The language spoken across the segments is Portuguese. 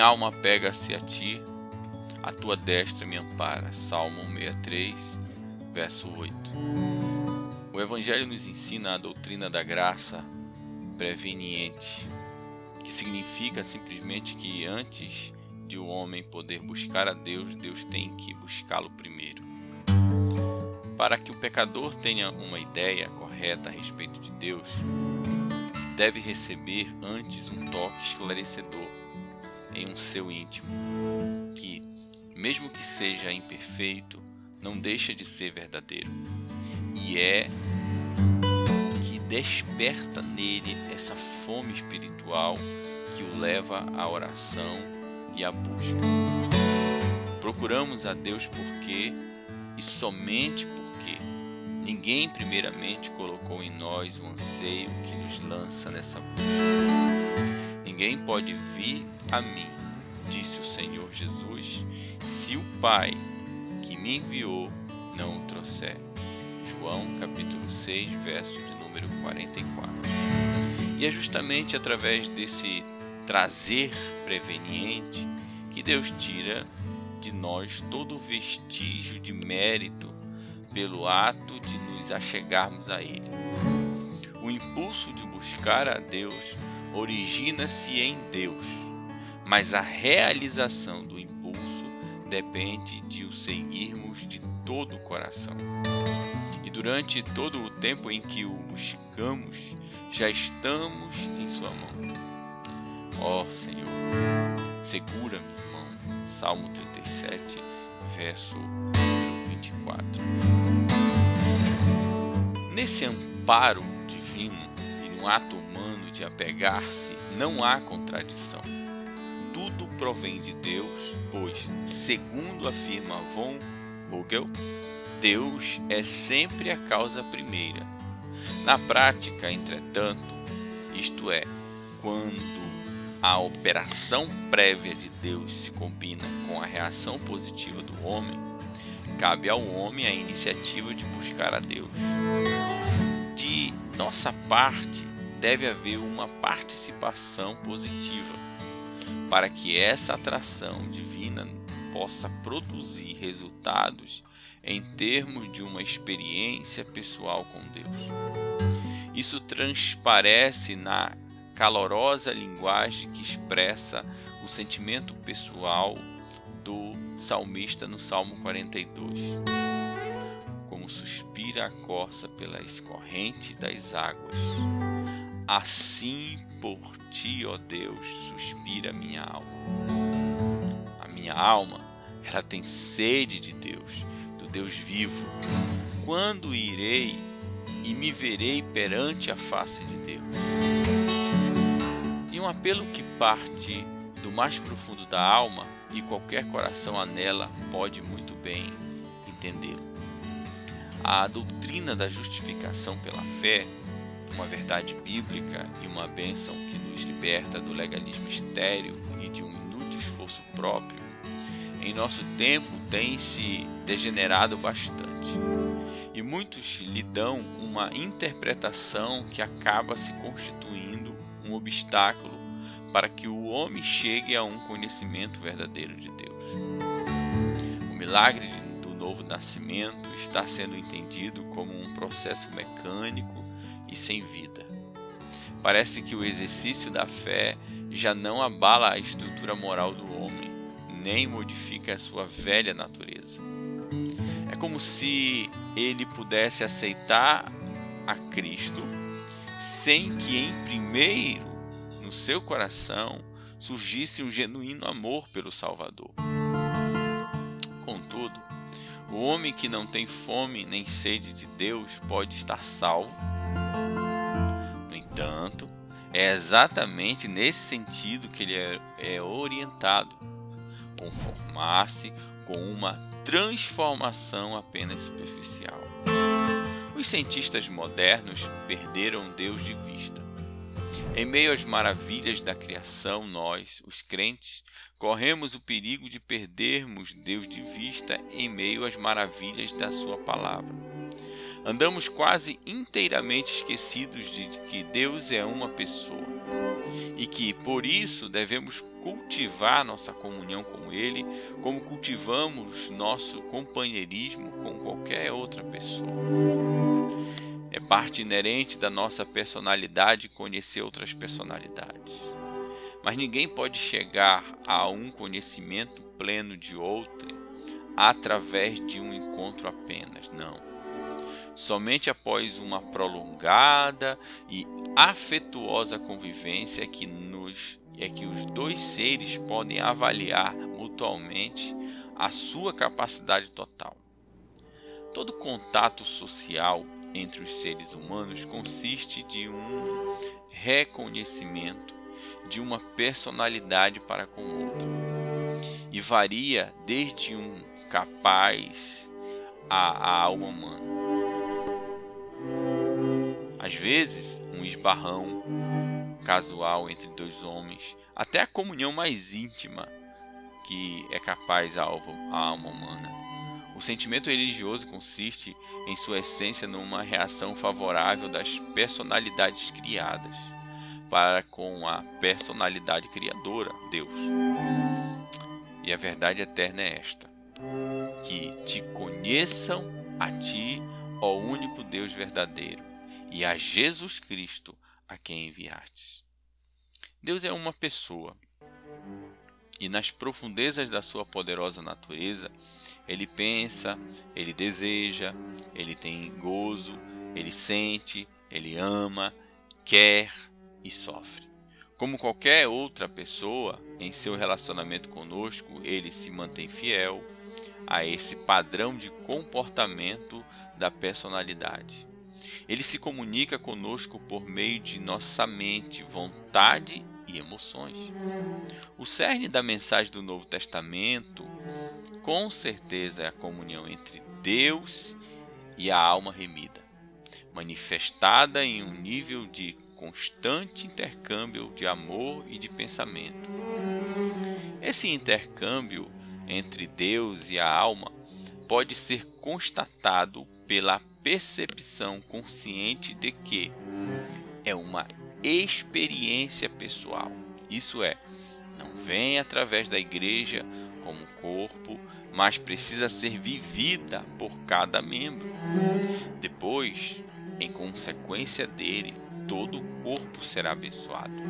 minha alma pega-se a ti, a tua destra me ampara. Salmo 63, verso 8. O Evangelho nos ensina a doutrina da graça preveniente, que significa simplesmente que antes de o homem poder buscar a Deus, Deus tem que buscá-lo primeiro. Para que o pecador tenha uma ideia correta a respeito de Deus, deve receber antes um toque esclarecedor em um seu íntimo, que, mesmo que seja imperfeito, não deixa de ser verdadeiro. E é que desperta nele essa fome espiritual que o leva à oração e à busca. Procuramos a Deus porque e somente porque ninguém primeiramente colocou em nós o anseio que nos lança nessa busca. Ninguém pode vir a mim, disse o Senhor Jesus, se o Pai que me enviou não o trouxer. João capítulo 6, verso de número 44. E é justamente através desse trazer preveniente que Deus tira de nós todo vestígio de mérito pelo ato de nos achegarmos a Ele. O impulso de buscar a Deus origina-se em Deus, mas a realização do impulso depende de o seguirmos de todo o coração. E durante todo o tempo em que o buscamos, já estamos em Sua mão. Ó oh, Senhor, segura-me, irmão. Salmo 37, verso 24. Nesse amparo divino e no ato humano de apegar-se, não há contradição. Provém de Deus, pois, segundo afirma von Hugel, Deus é sempre a causa primeira. Na prática, entretanto, isto é, quando a operação prévia de Deus se combina com a reação positiva do homem, cabe ao homem a iniciativa de buscar a Deus. De nossa parte, deve haver uma participação positiva para que essa atração divina possa produzir resultados em termos de uma experiência pessoal com Deus. Isso transparece na calorosa linguagem que expressa o sentimento pessoal do salmista no Salmo 42. Como suspira a corça pelas correntes das águas, assim por ti, ó Deus, suspira minha alma. A minha alma, ela tem sede de Deus, do Deus vivo. Quando irei e me verei perante a face de Deus? E um apelo que parte do mais profundo da alma e qualquer coração anela pode muito bem entendê-lo. A doutrina da justificação pela fé, uma verdade bíblica e uma bênção que nos liberta do legalismo estéril e de um inútil esforço próprio, em nosso tempo tem se degenerado bastante. E muitos lhe dão uma interpretação que acaba se constituindo um obstáculo para que o homem chegue a um conhecimento verdadeiro de Deus. O milagre do novo nascimento está sendo entendido como um processo mecânico e sem vida. Parece que o exercício da fé já não abala a estrutura moral do homem, nem modifica a sua velha natureza. É como se ele pudesse aceitar a Cristo sem que em primeiro no seu coração surgisse um genuíno amor pelo Salvador. Contudo, o homem que não tem fome nem sede de Deus pode estar salvo. Entanto, é exatamente nesse sentido que ele é, é orientado conformar-se com uma transformação apenas superficial. Os cientistas modernos perderam Deus de vista em meio às maravilhas da criação, nós, os crentes, corremos o perigo de perdermos Deus de vista em meio às maravilhas da Sua palavra. Andamos quase inteiramente esquecidos de que Deus é uma pessoa e que por isso devemos cultivar nossa comunhão com Ele, como cultivamos nosso companheirismo com qualquer outra pessoa. É parte inerente da nossa personalidade conhecer outras personalidades. Mas ninguém pode chegar a um conhecimento pleno de outrem através de um encontro apenas, não. Somente após uma prolongada e afetuosa convivência é que nos é que os dois seres podem avaliar mutuamente a sua capacidade total. Todo contato social entre os seres humanos consiste de um reconhecimento de uma personalidade para com outra e varia desde um capaz à alma humana. Às vezes, um esbarrão casual entre dois homens, até a comunhão mais íntima que é capaz à alma humana. O sentimento religioso consiste, em sua essência, numa reação favorável das personalidades criadas para com a personalidade criadora, Deus. E a verdade eterna é esta: que te conheçam a ti, ó único Deus verdadeiro, e a Jesus Cristo, a quem enviastes. Deus é uma pessoa e nas profundezas da sua poderosa natureza, ele pensa, ele deseja, ele tem gozo, ele sente, ele ama, quer e sofre. Como qualquer outra pessoa, em seu relacionamento conosco, ele se mantém fiel a esse padrão de comportamento da personalidade. Ele se comunica conosco por meio de nossa mente, vontade e emoções. O cerne da mensagem do Novo Testamento, com certeza, é a comunhão entre Deus e a alma remida, manifestada em um nível de constante intercâmbio de amor e de pensamento. Esse intercâmbio entre Deus e a alma pode ser constatado pela percepção consciente de que é uma experiência pessoal. Isso é, não vem através da igreja como corpo, mas precisa ser vivida por cada membro. Depois, em consequência dele, todo o corpo será abençoado.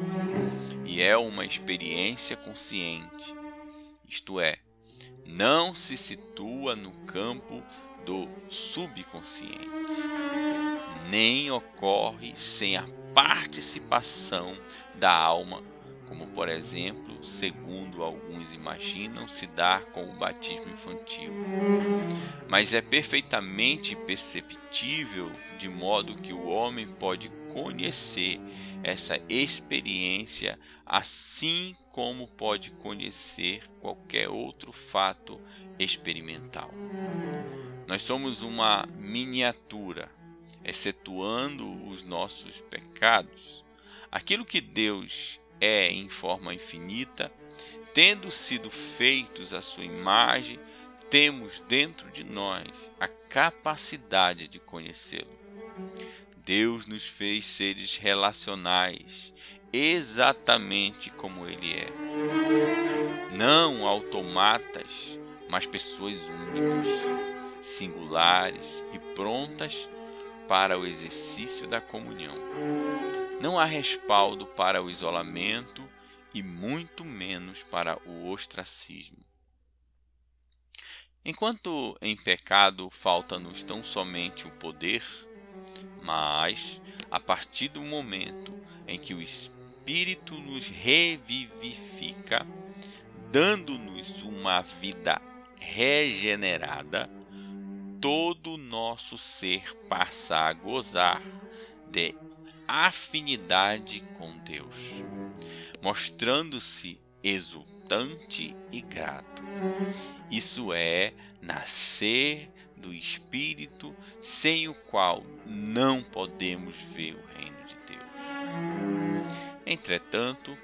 E é uma experiência consciente, isto é, não se situa no campo do subconsciente, nem ocorre sem a participação da alma, como por exemplo, segundo alguns imaginam, se dá com o batismo infantil. Mas é perfeitamente perceptível de modo que o homem pode conhecer essa experiência assim como pode conhecer qualquer outro fato experimental. Nós somos uma miniatura excetuando os nossos pecados, aquilo que Deus é em forma infinita, tendo sido feitos à sua imagem, temos dentro de nós a capacidade de conhecê-lo. Deus nos fez seres relacionais, exatamente como Ele é. Não automatas, mas pessoas únicas, singulares e prontas para o exercício da comunhão. Não há respaldo para o isolamento e muito menos para o ostracismo. Enquanto em pecado falta-nos tão somente o poder, mas a partir do momento em que o Espírito nos revivifica, dando-nos uma vida regenerada, todo o nosso ser passa a gozar de afinidade com Deus, mostrando-se exultante e grato. Isso é nascer do Espírito, sem o qual não podemos ver o reino de Deus. Entretanto,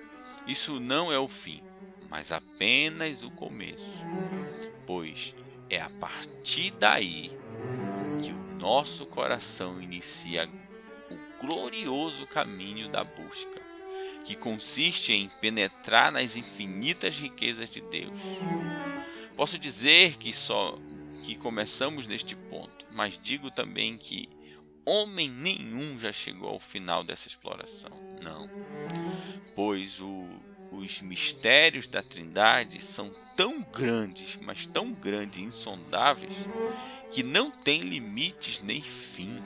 isso não é o fim, mas apenas o começo, pois é a partir daí que o nosso coração inicia o glorioso caminho da busca, que consiste em penetrar nas infinitas riquezas de Deus. Posso dizer que só que começamos neste ponto, mas digo também que homem nenhum já chegou ao final dessa exploração. Não. Pois o, os mistérios da Trindade são tão grandes, mas tão grandes e insondáveis, que não têm limites nem fim.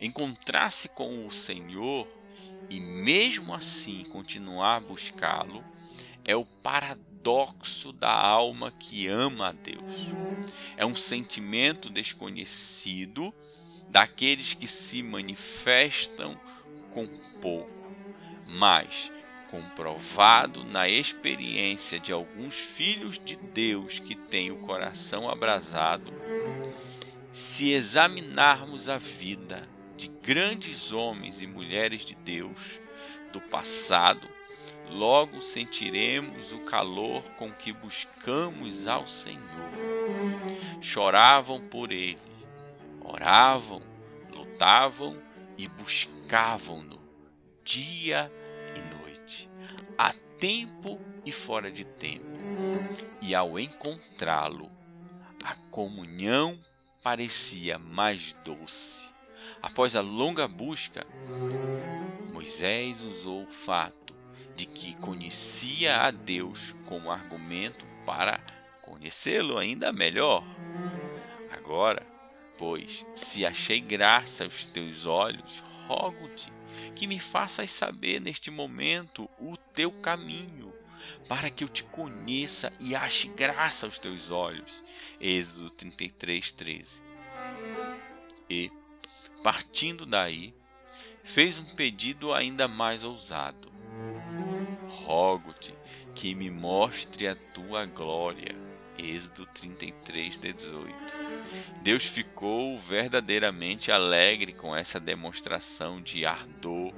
Encontrar-se com o Senhor e mesmo assim continuar a buscá-lo é o paradoxo da alma que ama a Deus. É um sentimento desconhecido daqueles que se manifestam com pouco, mas comprovado na experiência de alguns filhos de Deus que têm o coração abrasado, se examinarmos a vida de grandes homens e mulheres de Deus do passado, logo sentiremos o calor com que buscamos ao Senhor. Choravam por Ele, oravam, lutavam e buscavam-no dia a tempo e fora de tempo. E ao encontrá-lo, a comunhão parecia mais doce. Após a longa busca, Moisés usou o fato de que conhecia a Deus como argumento para conhecê-lo ainda melhor. Agora, Pois, se achei graça aos teus olhos, rogo-te que me faças saber neste momento o teu caminho, para que eu te conheça e ache graça aos teus olhos. Êxodo 33, 13. E, partindo daí, fez um pedido ainda mais ousado. Rogo-te que me mostre a tua glória. Êxodo 33, 18. Deus ficou verdadeiramente alegre com essa demonstração de ardor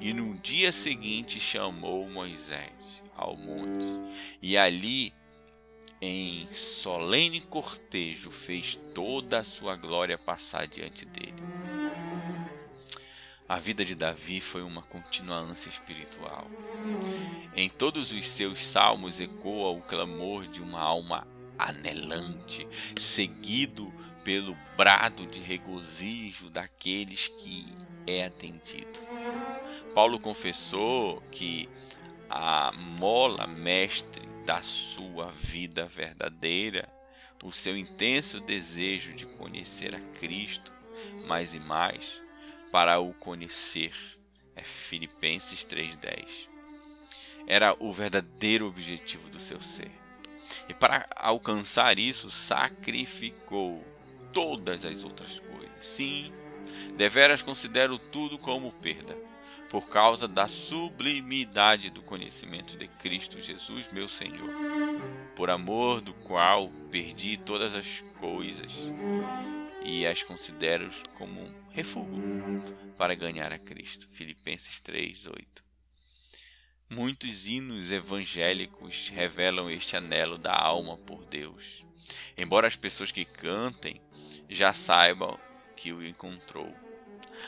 e no dia seguinte chamou Moisés ao monte e ali em solene cortejo fez toda a sua glória passar diante dele. A vida de Davi foi uma contínua ânsia espiritual. Em todos os seus salmos ecoa o clamor de uma alma anelante, seguido pelo brado de regozijo daqueles que é atendido. Paulo confessou que a mola mestre da sua vida verdadeira, o seu intenso desejo de conhecer a Cristo mais e mais, para o conhecer, é Filipenses 3:10. Era o verdadeiro objetivo do seu ser. E para alcançar isso, sacrificou todas as outras coisas. Sim, deveras considero tudo como perda, por causa da sublimidade do conhecimento de Cristo Jesus, meu Senhor, por amor do qual perdi todas as coisas e as considero como um refúgio para ganhar a Cristo. Filipenses 3, 8. Muitos hinos evangélicos revelam este anelo da alma por Deus, embora as pessoas que cantem já saibam que o encontrou.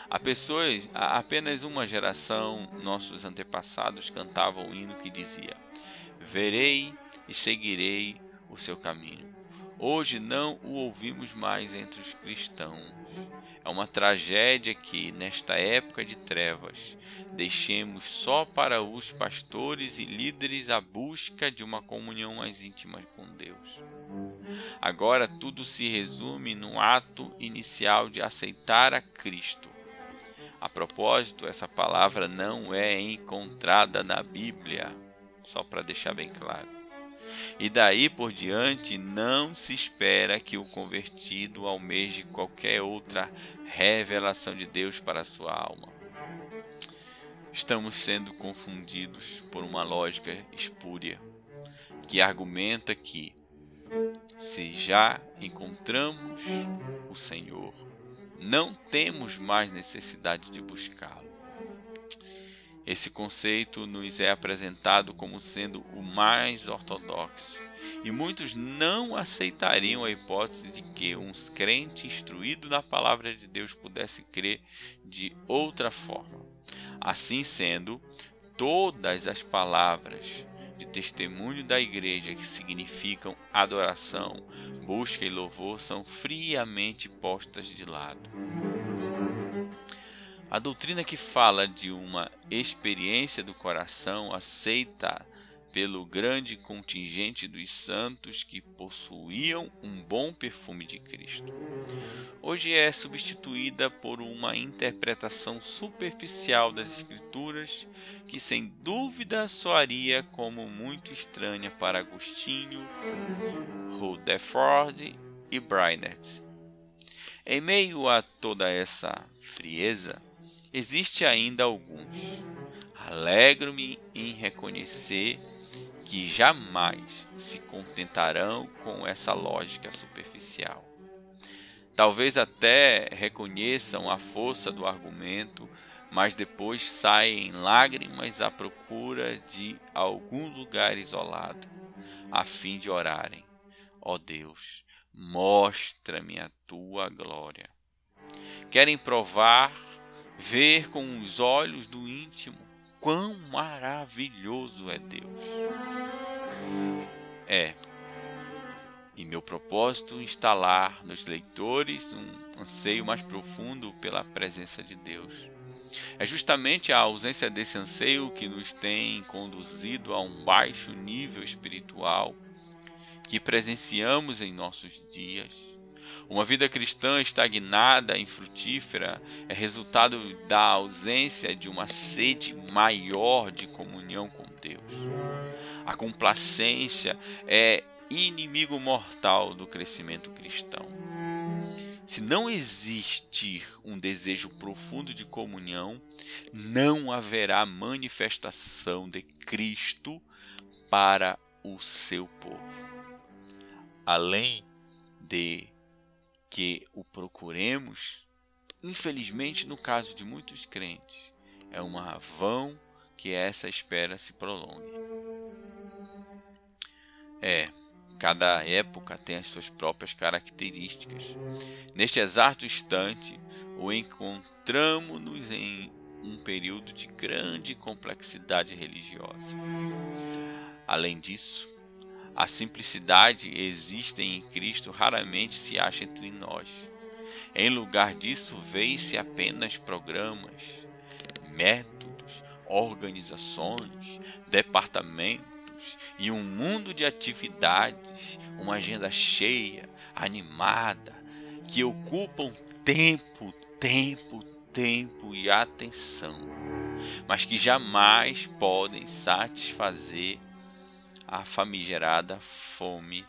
Há pessoas, há apenas uma geração, nossos antepassados cantavam um hino que dizia: Verei e seguirei o seu caminho. Hoje não o ouvimos mais entre os cristãos. É uma tragédia que, nesta época de trevas, deixemos só para os pastores e líderes a busca de uma comunhão mais íntima com Deus. Agora tudo se resume no ato inicial de aceitar a Cristo. A propósito, essa palavra não é encontrada na Bíblia, só para deixar bem claro. E daí por diante não se espera que o convertido almeje qualquer outra revelação de Deus para a sua alma. Estamos sendo confundidos por uma lógica espúria que argumenta que, se já encontramos o Senhor, não temos mais necessidade de buscá-lo. Esse conceito nos é apresentado como sendo o mais ortodoxo, e muitos não aceitariam a hipótese de que um crente instruído na palavra de Deus pudesse crer de outra forma. Assim sendo, todas as palavras de testemunho da igreja que significam adoração, busca e louvor são friamente postas de lado. A doutrina que fala de uma experiência do coração aceita pelo grande contingente dos santos que possuíam um bom perfume de Cristo. Hoje é substituída por uma interpretação superficial das Escrituras que, sem dúvida, soaria como muito estranha para Agostinho, Rutherford e Bryant. Em meio a toda essa frieza, existe ainda alguns. Alegro-me em reconhecer que jamais se contentarão com essa lógica superficial. Talvez até reconheçam a força do argumento, mas depois saem em lágrimas à procura de algum lugar isolado, a fim de orarem: Ó oh Deus, mostra-me a tua glória. Querem provar ver com os olhos do íntimo quão maravilhoso é Deus. É, e meu propósito instalar nos leitores um anseio mais profundo pela presença de Deus. É justamente a ausência desse anseio que nos tem conduzido a um baixo nível espiritual que presenciamos em nossos dias uma vida cristã estagnada, infrutífera, é resultado da ausência de uma sede maior de comunhão com Deus. A complacência é inimigo mortal do crescimento cristão. Se não existir um desejo profundo de comunhão, não haverá manifestação de Cristo para o seu povo. Além de que o procuremos, infelizmente, no caso de muitos crentes, é uma vão que essa espera se prolongue. É, cada época tem as suas próprias características. Neste exato instante, o encontramos-nos em um período de grande complexidade religiosa. Além disso, a simplicidade existe em Cristo raramente se acha entre nós. Em lugar disso, vê-se apenas programas, métodos, organizações, departamentos e um mundo de atividades, uma agenda cheia, animada, que ocupam tempo, tempo, tempo e atenção, mas que jamais podem satisfazer a famigerada fome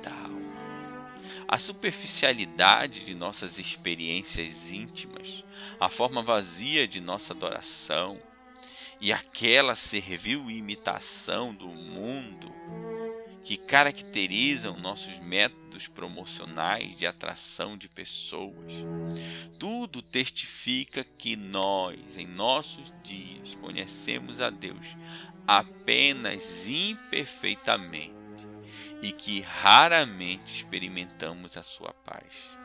da alma. A superficialidade de nossas experiências íntimas, a forma vazia de nossa adoração e aquela servil imitação do mundo que caracterizam nossos métodos promocionais de atração de pessoas. Tudo testifica que nós, em nossos dias, conhecemos a Deus apenas imperfeitamente e que raramente experimentamos a sua paz.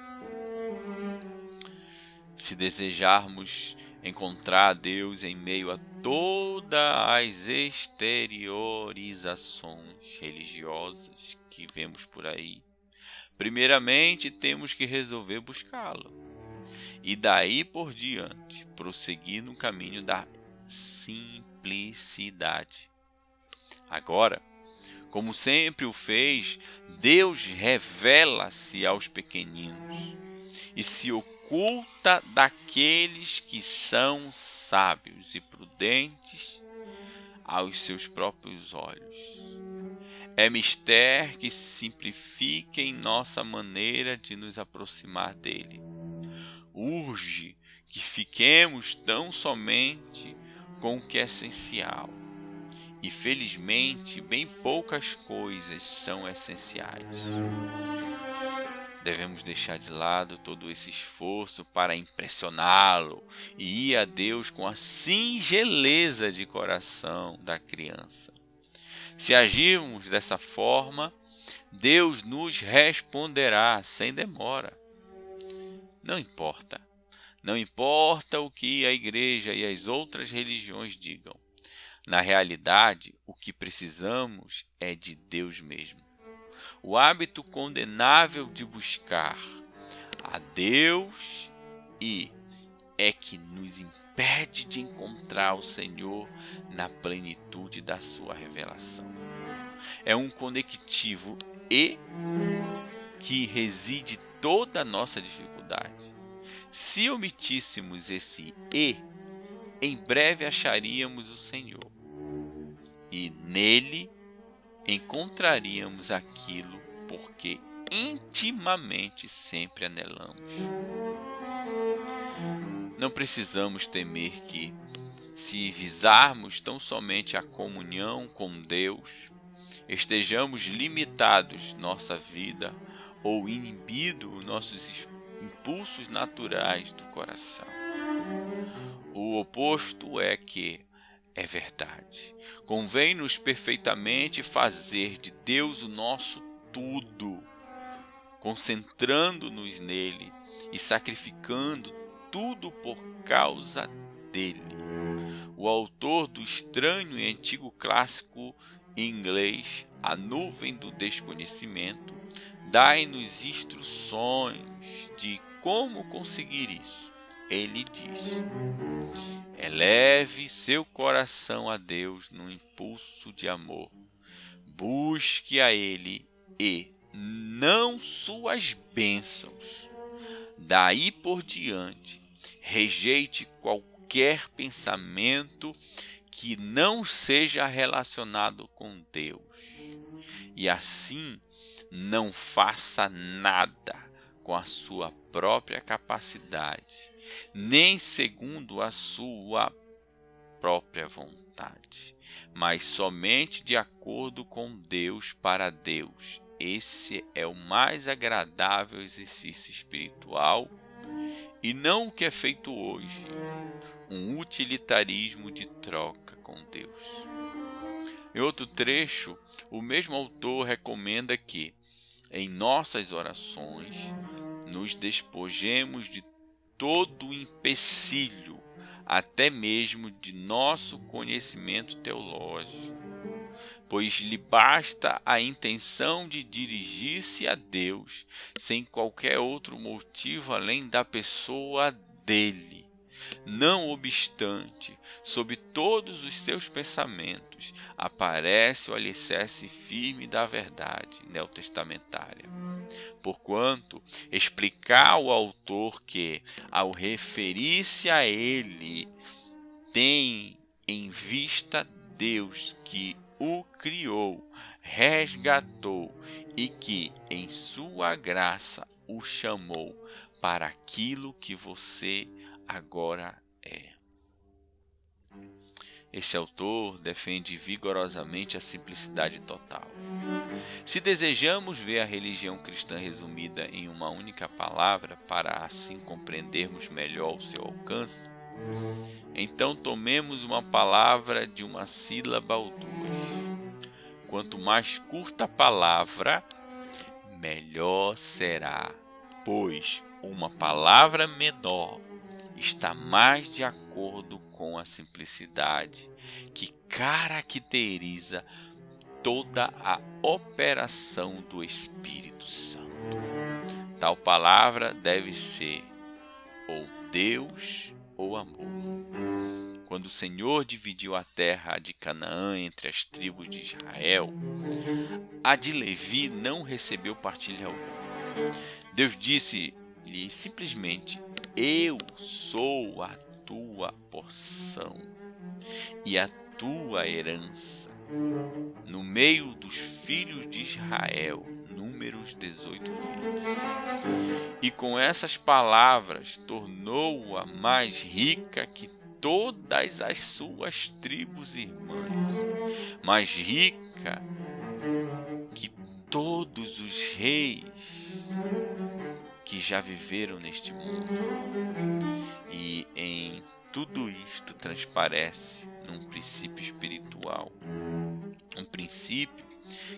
Se desejarmos encontrar Deus em meio a todas as exteriorizações religiosas que vemos por aí, primeiramente temos que resolver buscá-lo. E daí por diante, prosseguir no caminho da simplicidade. Agora, como sempre o fez, Deus revela-se aos pequeninos e se oculta daqueles que são sábios e prudentes aos seus próprios olhos. É mistério que simplifique em nossa maneira de nos aproximar dele. Urge que fiquemos tão somente com o que é essencial. E felizmente, bem poucas coisas são essenciais. devemos deixar de lado todo esse esforço para impressioná-lo e ir a Deus com a singeleza de coração da criança. Se agirmos dessa forma, Deus nos responderá sem demora. Não importa. Não importa o que a igreja e as outras religiões digam. Na realidade, o que precisamos é de Deus mesmo o hábito condenável de buscar a Deus e é que nos impede de encontrar o Senhor na plenitude da sua revelação. É um conectivo e que reside toda a nossa dificuldade. Se omitíssemos esse e, em breve acharíamos o Senhor. E nele encontraríamos aquilo porque intimamente sempre anelamos. Não precisamos temer que, se visarmos tão somente a comunhão com Deus, estejamos limitados nossa vida ou inibido nossos impulsos naturais do coração. O oposto é que é verdade. Convém-nos perfeitamente fazer de Deus o nosso tudo, concentrando-nos nele e sacrificando tudo por causa dele. O autor do estranho e antigo clássico em inglês, A Nuvem do Desconhecimento, dá-nos instruções de como conseguir isso. Ele diz: Eleve seu coração a Deus no impulso de amor. Busque a Ele e não suas bênçãos. Daí por diante, rejeite qualquer pensamento que não seja relacionado com Deus. E assim, não faça nada com a sua própria capacidade, nem segundo a sua própria vontade, mas somente de acordo com Deus para Deus. Esse é o mais agradável exercício espiritual e não o que é feito hoje, um utilitarismo de troca com Deus. Em outro trecho, o mesmo autor recomenda que, em nossas orações, nos despojemos de todo empecilho, até mesmo de nosso conhecimento teológico, pois lhe basta a intenção de dirigir-se a Deus sem qualquer outro motivo além da pessoa dele não obstante, sob todos os teus pensamentos, aparece o alicerce firme da verdade neotestamentária. Porquanto, explicar ao autor que, ao referir-se a ele, tem em vista Deus que o criou, resgatou e que, em sua graça, o chamou para aquilo que você agora é. Esse autor defende vigorosamente a simplicidade total. Se desejamos ver a religião cristã resumida em uma única palavra para assim compreendermos melhor o seu alcance, então tomemos uma palavra de uma sílaba ou duas. Quanto mais curta a palavra, melhor será, pois uma palavra menor está mais de acordo com a simplicidade que caracteriza toda a operação do Espírito Santo. Tal palavra deve ser ou Deus ou amor. Quando o Senhor dividiu a terra de Canaã entre as tribos de Israel, a de Levi não recebeu partilha alguma. Deus disse-lhe simplesmente: eu sou a tua porção e a tua herança. No meio dos filhos de Israel, Números 18, 20. E com essas palavras tornou-a mais rica que todas as suas tribos irmãs, mais rica que todos os reis que já viveram neste mundo. E em tudo isto transparece num princípio espiritual, um princípio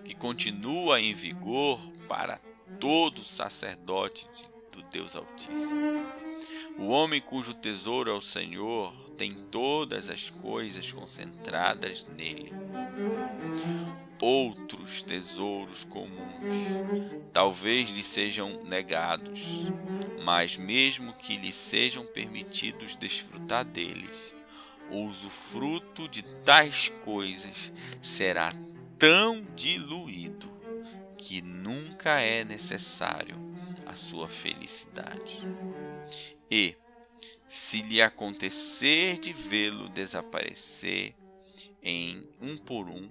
que continua em vigor para todo sacerdote do Deus Altíssimo. O homem cujo tesouro é o Senhor tem todas as coisas concentradas nele. Outros tesouros comuns talvez lhe sejam negados, mas mesmo que lhe sejam permitidos desfrutar deles, o usufruto de tais coisas será tão diluído que nunca é necessário a sua felicidade. E, se lhe acontecer de vê-lo desaparecer em um por um,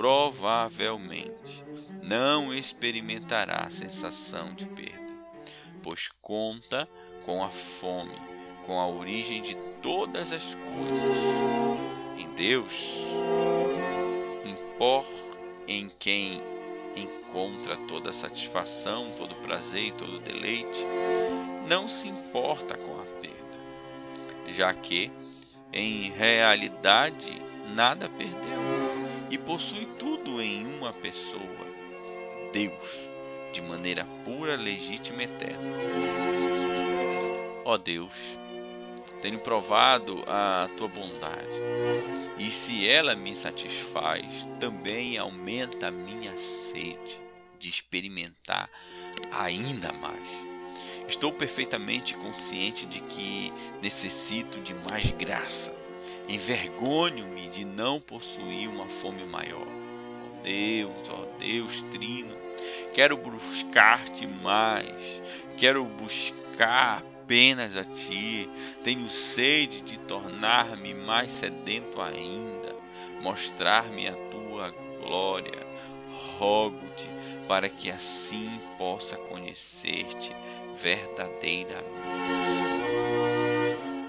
provavelmente não experimentará a sensação de perda, pois conta com a fome, com a origem de todas as coisas. Em Deus, impor em quem encontra toda satisfação, todo prazer e todo deleite, não se importa com a perda, já que, em realidade, nada perdeu e possui tudo em uma pessoa, Deus, de maneira pura, legítima e eterna. Ó Deus, tenho provado a tua bondade, e se ela me satisfaz, também aumenta a minha sede de experimentar ainda mais. Estou perfeitamente consciente de que necessito de mais graça. Envergonho-me de não possuir uma fome maior. Ó Deus, ó Deus Trino, quero buscar-te mais, quero buscar apenas a ti. Tenho sede de tornar-me mais sedento ainda, mostrar-me a tua glória. Rogo-te para que assim possa conhecer-te verdadeiramente.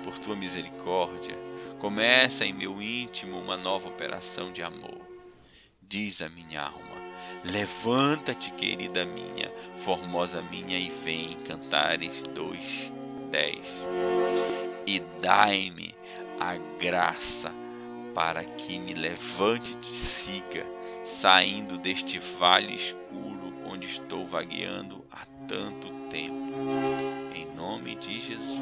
Por tua misericórdia, começa em meu íntimo uma nova operação de amor. Diz a minha alma: Levanta-te, querida minha, formosa minha, e vem, Cantares 2, 10. E dai-me a graça para que me levante e te siga, saindo deste vale escuro onde estou vagueando há tanto tempo. Em nome de Jesus.